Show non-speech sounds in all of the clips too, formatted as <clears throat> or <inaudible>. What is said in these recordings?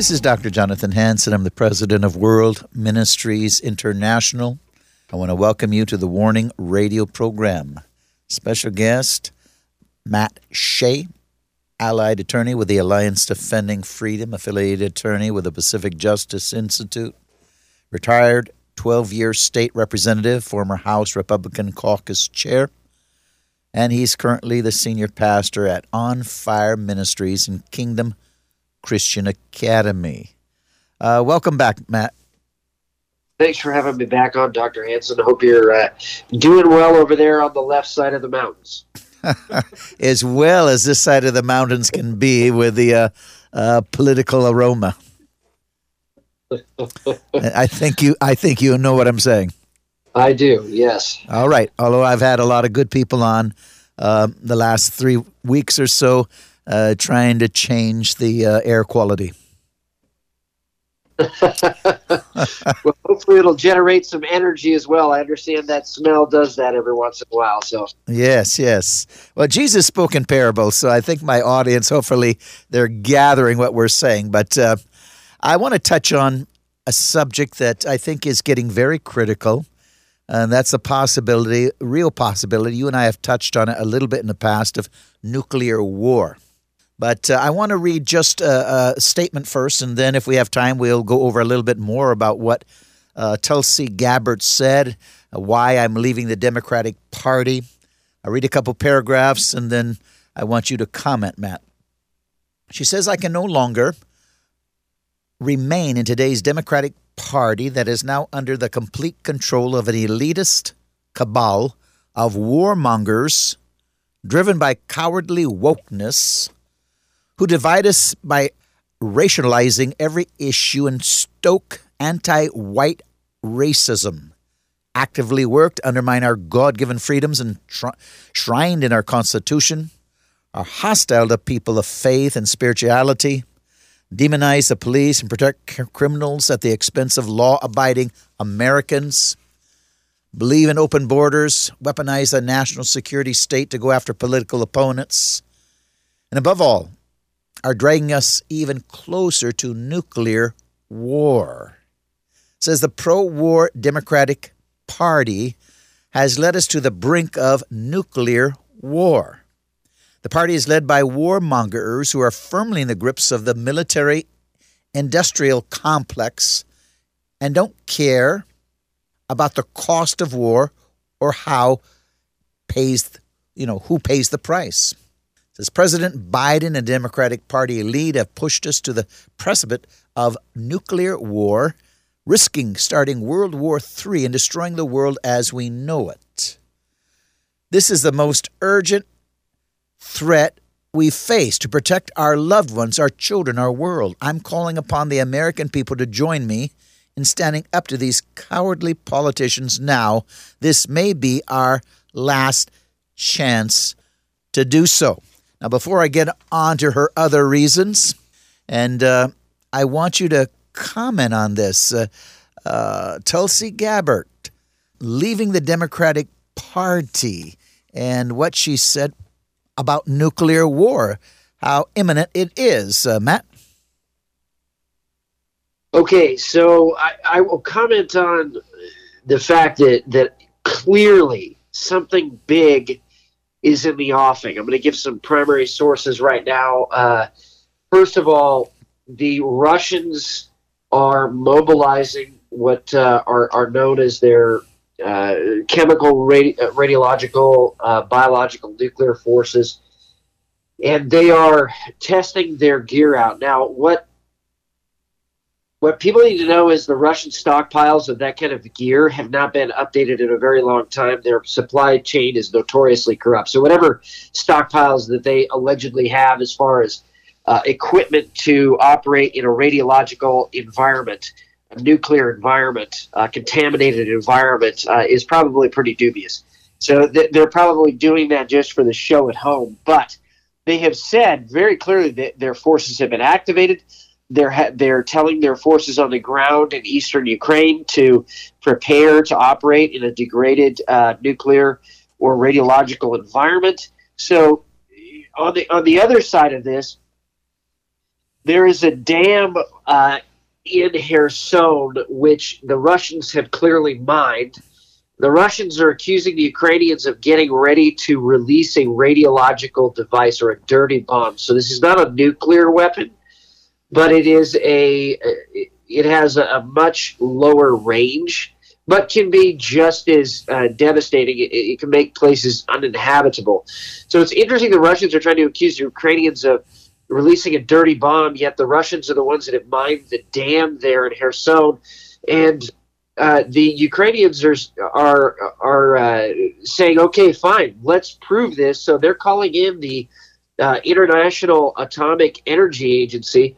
This is Dr. Jonathan Hansen. I'm the president of World Ministries International. I want to welcome you to the Warning Radio program. Special guest, Matt Shea allied attorney with the Alliance Defending Freedom, affiliated attorney with the Pacific Justice Institute, retired 12 year state representative, former House Republican caucus chair, and he's currently the senior pastor at On Fire Ministries in Kingdom Christian Academy. Uh, welcome back, Matt. Thanks for having me back on, Dr. Hansen. I hope you're uh, doing well over there on the left side of the mountains. <laughs> as well as this side of the mountains can be with the uh, uh, political aroma. <laughs> I think you. I think you know what I'm saying. I do. Yes. All right. Although I've had a lot of good people on uh, the last three weeks or so, uh, trying to change the uh, air quality. <laughs> well, hopefully it'll generate some energy as well. I understand that smell does that every once in a while. So yes, yes. Well, Jesus spoke in parables, so I think my audience, hopefully, they're gathering what we're saying. But uh, I want to touch on a subject that I think is getting very critical, and that's the possibility, real possibility. You and I have touched on it a little bit in the past of nuclear war. But uh, I want to read just a, a, statement first, and then if we have time, we'll go over a little bit more about what uh, Tulsi Gabbard said, uh, why I'm leaving the Democratic Party. I'll read a couple paragraphs, and then I want you to comment, Matt. She says, I can no longer remain in today's Democratic Party that is now under the complete control of an elitist cabal of warmongers driven by cowardly wokeness who divide us by racializing every issue and stoke anti white racism, actively work to undermine our God given freedoms and shrined in our Constitution, are hostile to people of faith and spirituality, demonize the police and protect criminals at the expense of law abiding Americans, believe in open borders, weaponize the national security state to go after political opponents, and above all, are dragging us even closer to nuclear war. Says the pro war Democratic Party has led us to the brink of nuclear war. The party is led by warmongers who are firmly in the grips of the military industrial complex and don't care about the cost of war or how pays you know who pays the price. Says President Biden and Democratic Party elite have pushed us to the precipice of nuclear war, risking starting World War III and destroying the world as we know it. This is the most urgent threat we face to protect our loved ones, our children, our world. I'm calling upon the American people to join me in standing up to these cowardly politicians now. This may be our last chance to do so. Now, before I get on to her other reasons, and uh, I want you to comment on this. Uh, uh, Tulsi Gabbard leaving the Democratic Party and what she said about nuclear war, how imminent it is. Uh, Matt? Okay, so I, I will comment on the fact that, that clearly something big is in the offing. I'm going to give some primary sources right now. Uh, first of all, the Russians are mobilizing what uh, are, are known as their uh, chemical, radi- uh, radiological, uh, biological, nuclear forces, and they are testing their gear out. Now, what what people need to know is the Russian stockpiles of that kind of gear have not been updated in a very long time. Their supply chain is notoriously corrupt. So, whatever stockpiles that they allegedly have as far as uh, equipment to operate in a radiological environment, a nuclear environment, a contaminated environment, uh, is probably pretty dubious. So, th- they're probably doing that just for the show at home. But they have said very clearly that their forces have been activated they're ha- they're telling their forces on the ground in eastern Ukraine to prepare to operate in a degraded uh, nuclear or radiological environment. So, on the on the other side of this, there is a dam uh, in Kherson which the Russians have clearly mined. The Russians are accusing the Ukrainians of getting ready to release a radiological device or a dirty bomb. So this is not a nuclear weapon but it is a it has a, much lower range, but can be just as uh, devastating. It, it, can make places uninhabitable. So it's interesting. The Russians are trying to accuse the Ukrainians of releasing a dirty bomb, yet the Russians are the ones that have mined the dam there in Kherson, and uh, the Ukrainians are are are uh, saying, "Okay, fine, let's prove this." So they're calling in the uh, International Atomic Energy Agency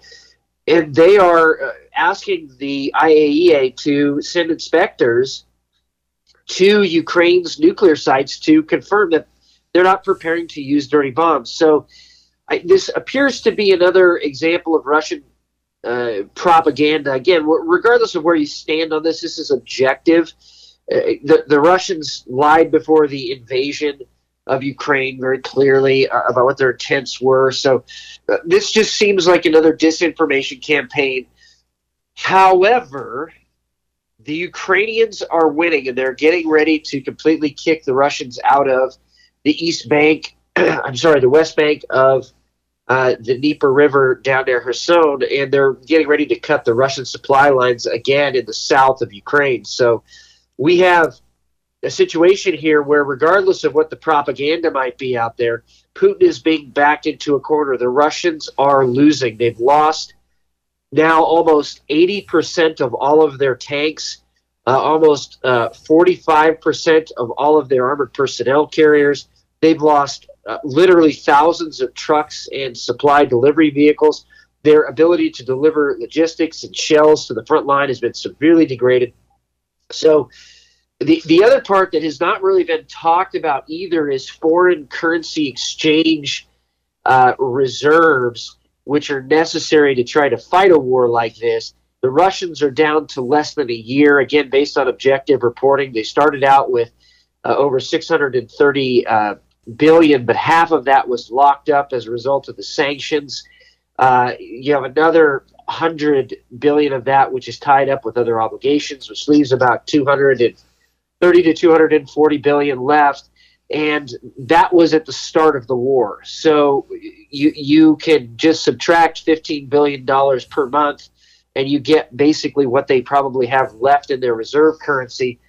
and they are uh, asking the IAEA to send inspectors to Ukraine's nuclear sites to confirm that they're not preparing to use dirty bombs. So I, this appears to be another example of Russian uh, propaganda. Again, regardless of where you stand on this, this is objective. Uh, the, the Russians lied before the invasion of Ukraine very clearly uh, about what their intents were. So uh, this just seems like another disinformation campaign. However, the Ukrainians are winning and they're getting ready to completely kick the Russians out of the East Bank. <clears throat> I'm sorry, the West Bank of uh, the Dnieper River down near Kherson, and they're getting ready to cut the Russian supply lines again in the south of Ukraine. So we have a situation here where, regardless of what the propaganda might be out there, Putin is being backed into a corner. The Russians are losing. They've lost now almost 80% of all of their tanks, uh, almost uh, 45% of all of their armored personnel carriers. They've lost uh, literally thousands of trucks and supply delivery vehicles. Their ability to deliver logistics and shells to the front line has been severely degraded. So, the, the other part that has not really been talked about either is foreign currency exchange uh, reserves, which are necessary to try to fight a war like this. The Russians are down to less than a year, again, based on objective reporting. They started out with uh, over 630 uh, billion, but half of that was locked up as a result of the sanctions. Uh, you have another 100 billion of that, which is tied up with other obligations, which leaves about 200 and 30 to 240 billion left and that was at the start of the war. So you you can just subtract 15 billion dollars per month and you get basically what they probably have left in their reserve currency.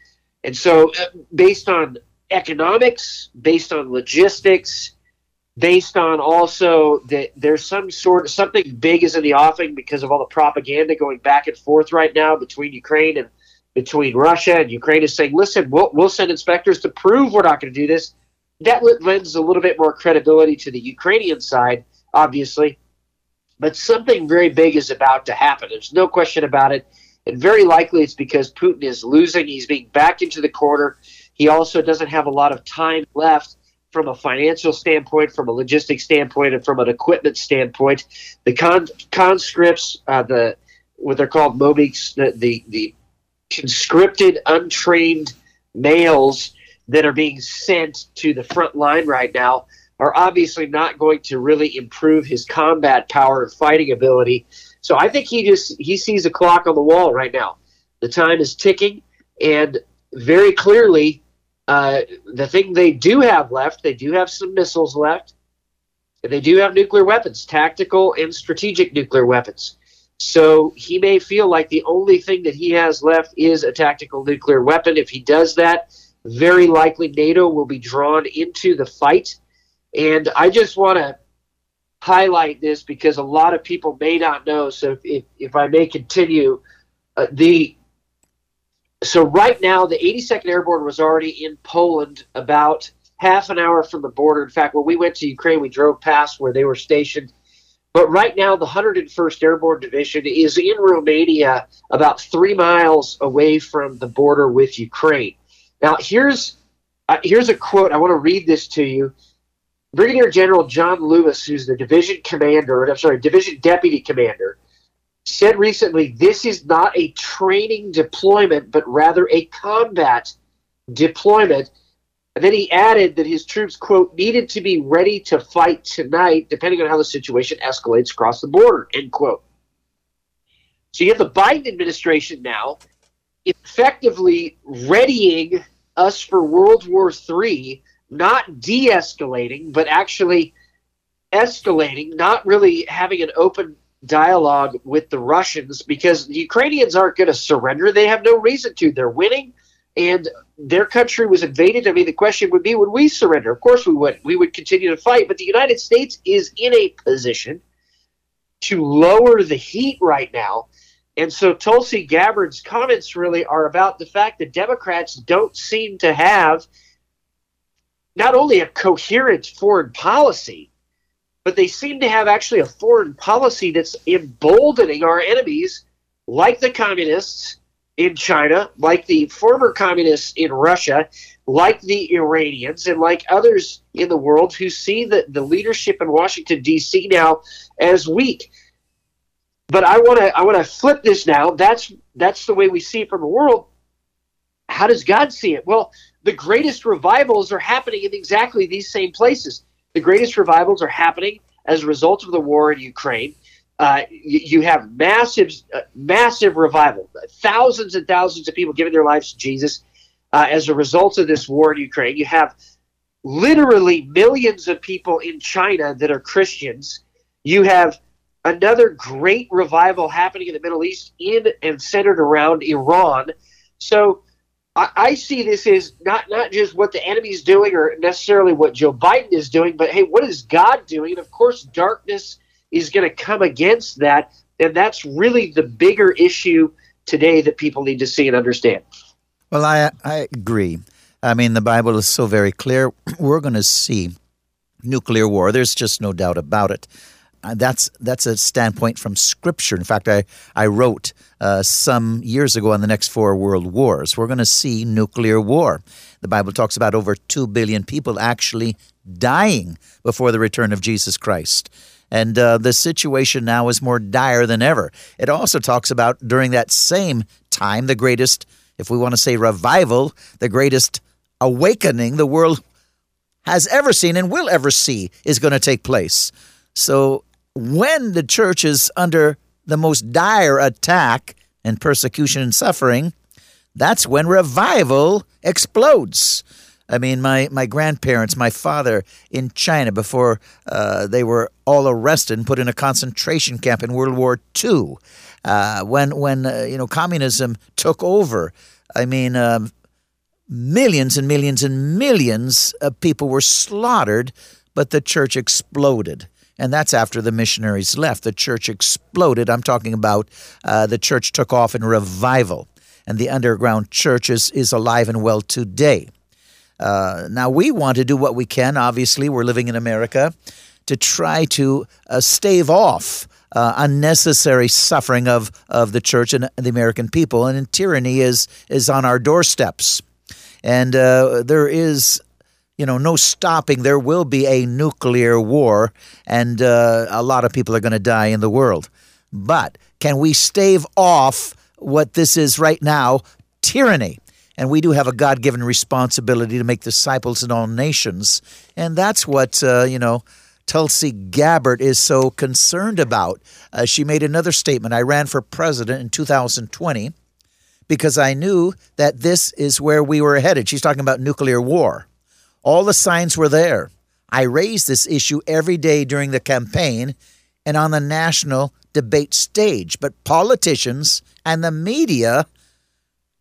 And so uh, based on economics based on logistics based on also that there's some sort of something big is in the offing because of all the propaganda going back and forth right now between Ukraine and between Russia and Ukraine is saying, listen, we'll, we'll send inspectors to prove we're not going to do this. That lends a little bit more credibility to the Ukrainian side, obviously. But something very big is about to happen. There's no question about it. And very likely it's because Putin is losing. He's being backed into the corner. He also doesn't have a lot of time left from a financial standpoint, from a logistics standpoint, and from an equipment standpoint. The con- conscripts, uh, the what they're called mobiks, the, the, the conscripted, untrained males that are being sent to the front line right now are obviously not going to really improve his combat power and fighting ability. So I think he just he sees a clock on the wall right now. The time is ticking, and very clearly, uh, the thing they do have left, they do have some missiles left, and they do have nuclear weapons, tactical and strategic nuclear weapons. So he may feel like the only thing that he has left is a tactical nuclear weapon. If he does that, very likely NATO will be drawn into the fight. And I just want to highlight this because a lot of people may not know. So if, if I may continue, uh, the so right now the 82nd Airborne was already in Poland about half an hour from the border. In fact, when we went to Ukraine, we drove past where they were stationed. But right now, the 101st Airborne Division is in Romania, about three miles away from the border with Ukraine. Now, here's uh, here's a quote. I want to read this to you. Brigadier General John Lewis, who's the division commander, I'm sorry, division deputy commander, said recently this is not a training deployment, but rather a combat deployment. And then he added that his troops, quote, needed to be ready to fight tonight, depending on how the situation escalates across the border, end quote. So you have the Biden administration now effectively readying us for World War III, not de escalating, but actually escalating, not really having an open dialogue with the Russians because the Ukrainians aren't going to surrender. They have no reason to. They're winning and their country was invaded. I mean, the question would be would we surrender? Of course we would. We would continue to fight. But the United States is in a position to lower the heat right now. And so Tulsi Gabbard's comments really are about the fact that Democrats don't seem to have not only a coherent foreign policy, but they seem to have actually a foreign policy that's emboldening our enemies, like the communists in China, like the former communists in Russia, like the Iranians, and like others in the world who see the, the leadership in Washington, D.C. now as weak. But I want to I want to flip this now. That's that's the way we see it from the world. How does God see it? Well, the greatest revivals are happening in exactly these same places. The greatest revivals are happening as a result of the war in Ukraine. Uh, you, you, have massive, uh, massive revival. Thousands and thousands of people giving their lives to Jesus uh, as a result of this war in Ukraine. You have literally millions of people in China that are Christians. You have another great revival happening in the Middle East in and centered around Iran. So I, I see this as not not just what the enemy's doing or necessarily what Joe Biden is doing, but hey, what is God doing? And of course, darkness is going to come against that, and that's really the bigger issue today that people need to see and understand. Well, I I agree. I mean, the Bible is so very clear. <clears throat> We're going to see nuclear war. There's just no doubt about it. Uh, that's that's a standpoint from Scripture. In fact, I I wrote uh, some years ago on the next four world wars. We're going to see nuclear war. The Bible talks about over two billion people actually dying before the return of Jesus Christ. And uh, the situation now is more dire than ever. It also talks about during that same time, the greatest, if we want to say revival, the greatest awakening the world has ever seen and will ever see is going to take place. So when the church is under the most dire attack and persecution and suffering, that's when revival explodes. I mean, my, my grandparents, my father in China before uh, they were all arrested and put in a concentration camp in World War II, uh, when when uh, you know communism took over. I mean, um, millions and millions and millions of people were slaughtered, but the church exploded and that's after the missionaries left. The church exploded. I'm talking about uh, the church took off in revival, and the underground church is, is alive and well today. Uh, now, we want to do what we can. Obviously, we're living in America to try to uh, stave off uh, unnecessary suffering of, of the church and the American people. And tyranny is, is on our doorsteps. And uh, there is you know, no stopping. There will be a nuclear war, and uh, a lot of people are going to die in the world. But can we stave off what this is right now tyranny? And we do have a God given responsibility to make disciples in all nations. And that's what, uh, you know, Tulsi Gabbard is so concerned about. Uh, she made another statement I ran for president in 2020 because I knew that this is where we were headed. She's talking about nuclear war. All the signs were there. I raised this issue every day during the campaign and on the national debate stage, but politicians and the media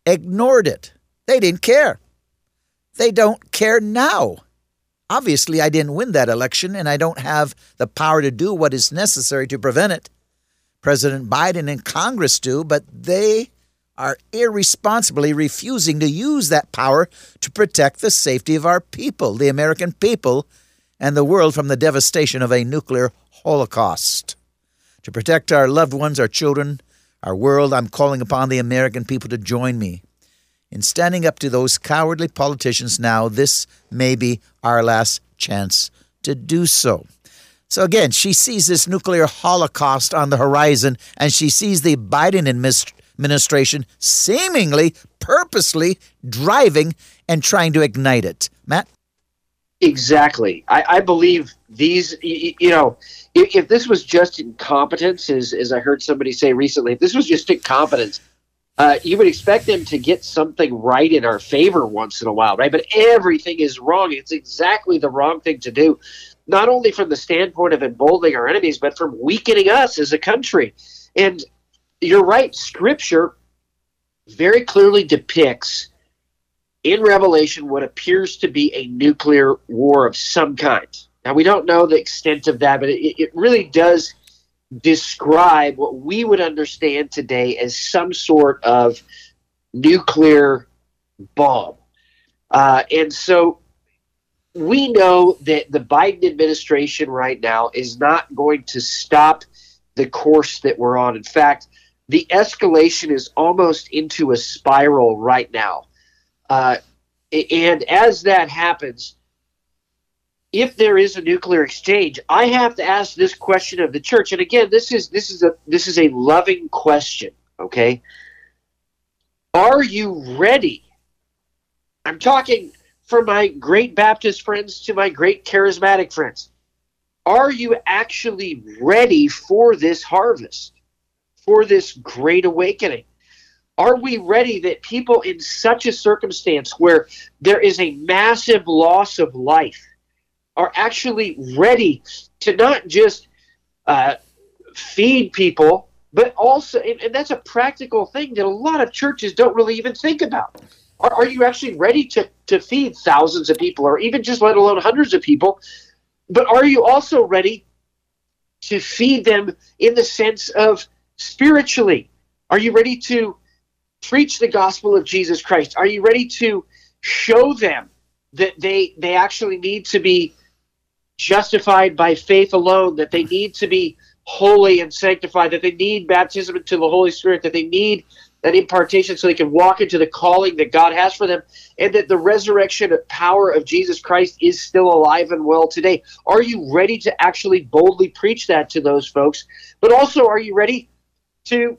ignored it. They didn't care. They don't care now. Obviously, I didn't win that election, and I don't have the power to do what is necessary to prevent it. President Biden and Congress do, but they are irresponsibly refusing to use that power to protect the safety of our people, the American people, and the world from the devastation of a nuclear holocaust. To protect our loved ones, our children, our world, I'm calling upon the American people to join me. In standing up to those cowardly politicians now, this may be our last chance to do so. So again, she sees this nuclear holocaust on the horizon, and she sees the Biden administration seemingly purposely driving and trying to ignite it. Matt? Exactly. I, I believe these, you, you know, if, if, this was just incompetence, as, as I heard somebody say recently, if this was just incompetence, uh, you would expect them to get something right in our favor once in a while, right? But everything is wrong. It's exactly the wrong thing to do, not only from the standpoint of emboldening our enemies, but from weakening us as a country. And you're right, Scripture very clearly depicts in Revelation what appears to be a nuclear war of some kind. Now, we don't know the extent of that, but it, it really does describe what we would understand today as some sort of nuclear bomb. Uh, and so we know that the Biden administration right now is not going to stop the course that we're on. In fact, the escalation is almost into a spiral right now. Uh, and as that happens, if there is a nuclear exchange, I have to ask this question of the church. And again, this is this is a this is a loving question. Okay, are you ready? I'm talking from my great Baptist friends to my great charismatic friends. Are you actually ready for this harvest, for this great awakening? Are we ready that people in such a circumstance where there is a massive loss of life are actually ready to not just uh, feed people, but also, and, and, that's a practical thing that a lot of churches don't really even think about. Are, are you actually ready to, to feed thousands of people or even just let alone hundreds of people? But are you also ready to feed them in the sense of spiritually? Are you ready to preach the gospel of Jesus Christ? Are you ready to show them that they they actually need to be justified by faith alone, that they need to be holy and sanctified, that they need baptism into the Holy Spirit, that they need an impartation so they can walk into the calling that God has for them, and that the resurrection power of Jesus Christ is still alive and well today. Are you ready to actually boldly preach that to those folks? But also, are you ready to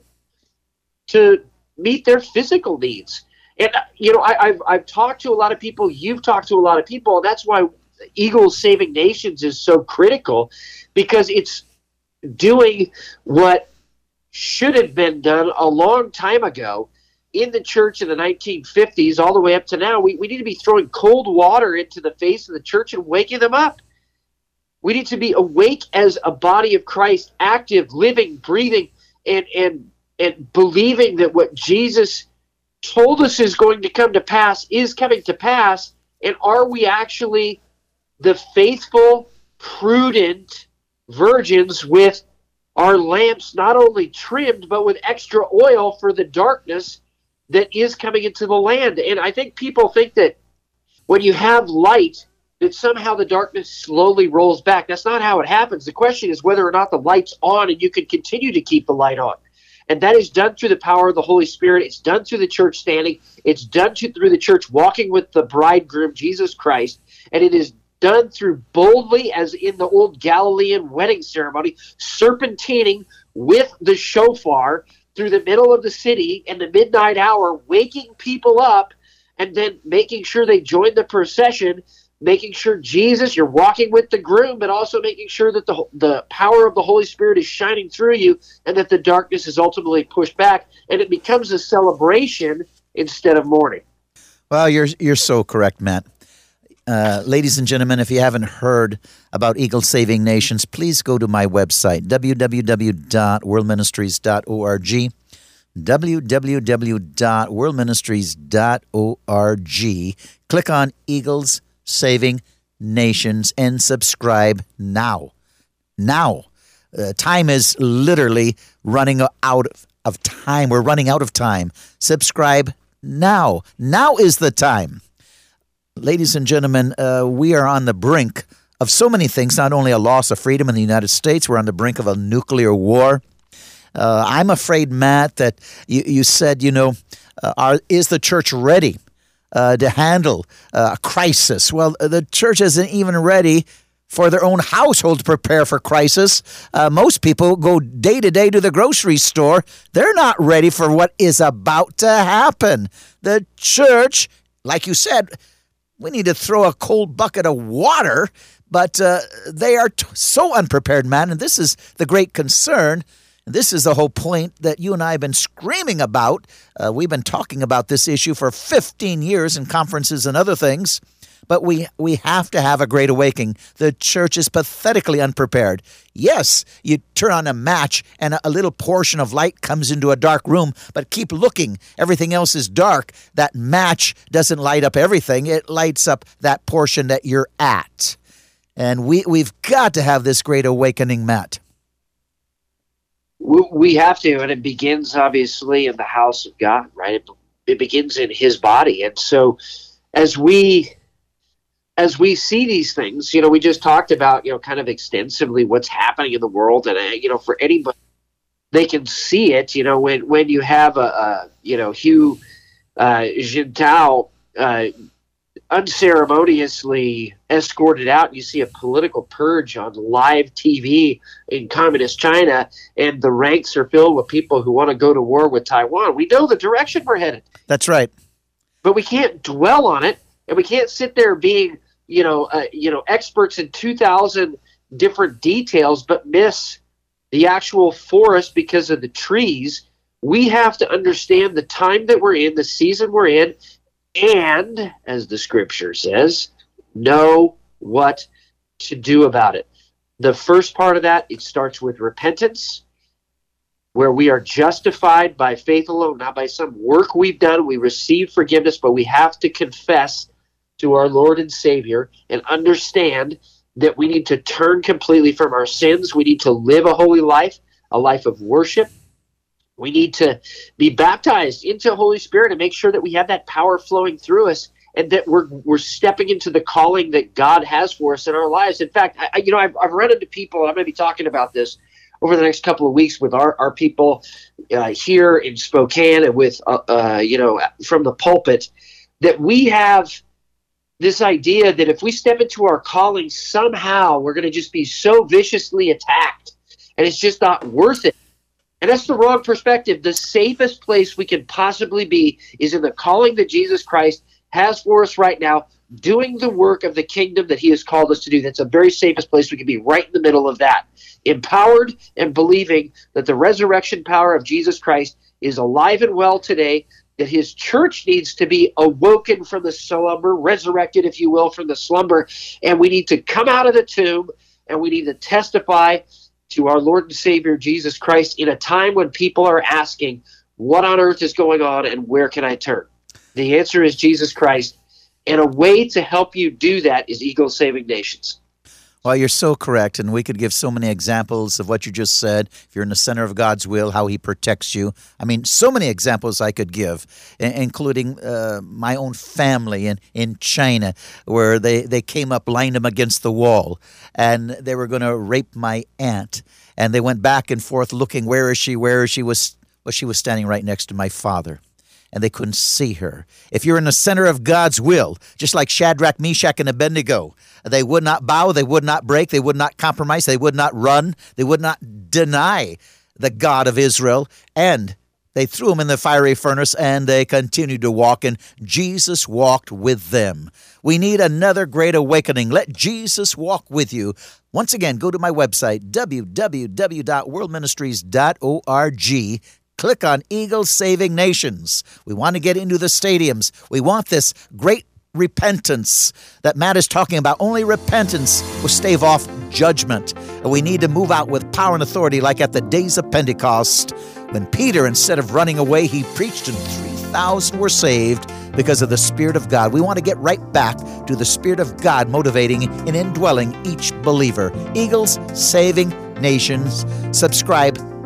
to meet their physical needs. And you know, I, have I've talked to a lot of people. You've talked to a lot of people, and that's why Eagles Saving Nations is so critical because it's doing what should have been done a long time ago in the church in the 1950s all the way up to now. We, we need to be throwing cold water into the face of the church and waking them up. We need to be awake as a body of Christ, active, living, breathing, and, and and believing that what Jesus told us is going to come to pass is coming to pass? And are we actually the faithful, prudent virgins with our lamps not only trimmed, but with extra oil for the darkness that is coming into the land? And I think people think that when you have light, that somehow the darkness slowly rolls back. That's not how it happens. The question is whether or not the light's on and you can continue to keep the light on. And that is done through the power of the Holy Spirit. It's done through the church standing. It's done through the church walking with the bridegroom, Jesus Christ. And it is done through boldly, as in the old Galilean wedding ceremony, serpentining with the shofar through the middle of the city in the midnight hour, waking people up and then making sure they join the procession making sure Jesus, you're walking with the groom, but also making sure that the the power of the Holy Spirit is shining through you, and that the darkness is ultimately pushed back, and it becomes a celebration instead of mourning. Well, you're you're so correct, Matt. Uh, ladies and gentlemen, if you haven't heard about Eagle Saving Nations, please go to my website, www.worldministries.org. www.worldministries.org. Click on Eagles Saving Nations and subscribe now. Now. Uh, time is literally running out of time. We're running out of time. Subscribe now. Now is the time. Ladies and gentlemen, uh, we are on the brink of so many things, not only a loss of freedom in the United States, we're on the brink of a nuclear war. Uh, I'm afraid, Matt, that you, you said, you know, uh, are, is the church ready uh, to handle uh, a crisis? Well, the church isn't even ready for their own household to prepare for crisis. Uh, most people go day to day to the grocery store. They're not ready for what is about to happen. The church, like you said, we need to throw a cold bucket of water, but uh, they are t- so unprepared, man. And this is the great concern. This is the whole point that you and I have been screaming about. Uh, we've been talking about this issue for 15 years in conferences and other things. But we, we have to have a great awakening. The church is pathetically unprepared. Yes, you turn on a match and a, little portion of light comes into a dark room, but keep looking. Everything else is dark. That match doesn't light up everything, it lights up that portion that you're at. And we, we've got to have this great awakening, Matt. We have to, and it begins obviously in the house of God, right? It begins in His body. And so as we as we see these things, you know, we just talked about, you know, kind of extensively what's happening in the world, and uh, you know, for anybody, they can see it. You know, when when you have a, a you know Hu uh, Jintao uh, unceremoniously escorted out, and you see a political purge on live TV in communist China, and the ranks are filled with people who want to go to war with Taiwan. We know the direction we're headed. That's right. But we can't dwell on it, and we can't sit there being you know, uh, you know, experts in 2,000 different details, but miss the actual forest because of the trees. We have to understand the time that we're in, the season we're in, and, as the scripture says, know what to do about it. The first part of that, it starts with repentance, where we are justified by faith alone, not by some work we've done. We receive forgiveness, but we have to confess to our Lord and Savior and understand that we need to turn completely from our sins. We need to live a holy life, a life of worship. We need to be baptized into Holy Spirit and make sure that we have that power flowing through us and that we're we're stepping into the calling that God has for us in our lives. In fact, I, you know, I've, I've run into people. I'm going to be talking about this over the next couple of weeks with our, our people uh, here in Spokane and with uh, uh, you know from the pulpit that we have this idea that if we step into our calling, somehow we're going to just be so viciously attacked and it's just not worth it. And that's the wrong perspective. The safest place we can possibly be is in the calling that Jesus Christ has for us right now, doing the work of the kingdom that he has called us to do. That's the very safest place we can be, right in the middle of that. Empowered and believing that the resurrection power of Jesus Christ is alive and well today, that his church needs to be awoken from the slumber, resurrected, if you will, from the slumber. And we need to come out of the tomb and we need to testify to our Lord and Savior Jesus Christ in a time when people are asking, What on earth is going on and where can I turn? The answer is Jesus Christ. And a way to help you do that is Eagle Saving Nations. Well, you're so correct. And we could give so many examples of what you just said. If you're in the center of God's will, how He protects you. I mean, so many examples I could give, including uh, my own family in, in China, where they, they came up, lined them against the wall, and they were going to rape my aunt. And they went back and forth looking, where is she? Where is she? Was, well, she was standing right next to my father and they couldn't see her. If you're in the center of God's will, just like Shadrach, Meshach, and Abednego, they would not bow, they would not break, they would not compromise, they would not run, they would not deny the God of Israel and They threw them in the fiery furnace and they continued to walk, and Jesus walked with them. We need another great awakening. Let Jesus walk with you. Once again, go to my website, www.worldministries.org. Click on Eagles Saving Nations. We want to get into the stadiums. We want this great repentance that Matt is talking about. Only repentance will stave off judgment. And we need to move out with power and authority like at the days of Pentecost when Peter, instead of running away, he preached and 3,000 were saved because of the Spirit of God. We want to get right back to the Spirit of God motivating and indwelling each believer. Eagles Saving Nations. Subscribe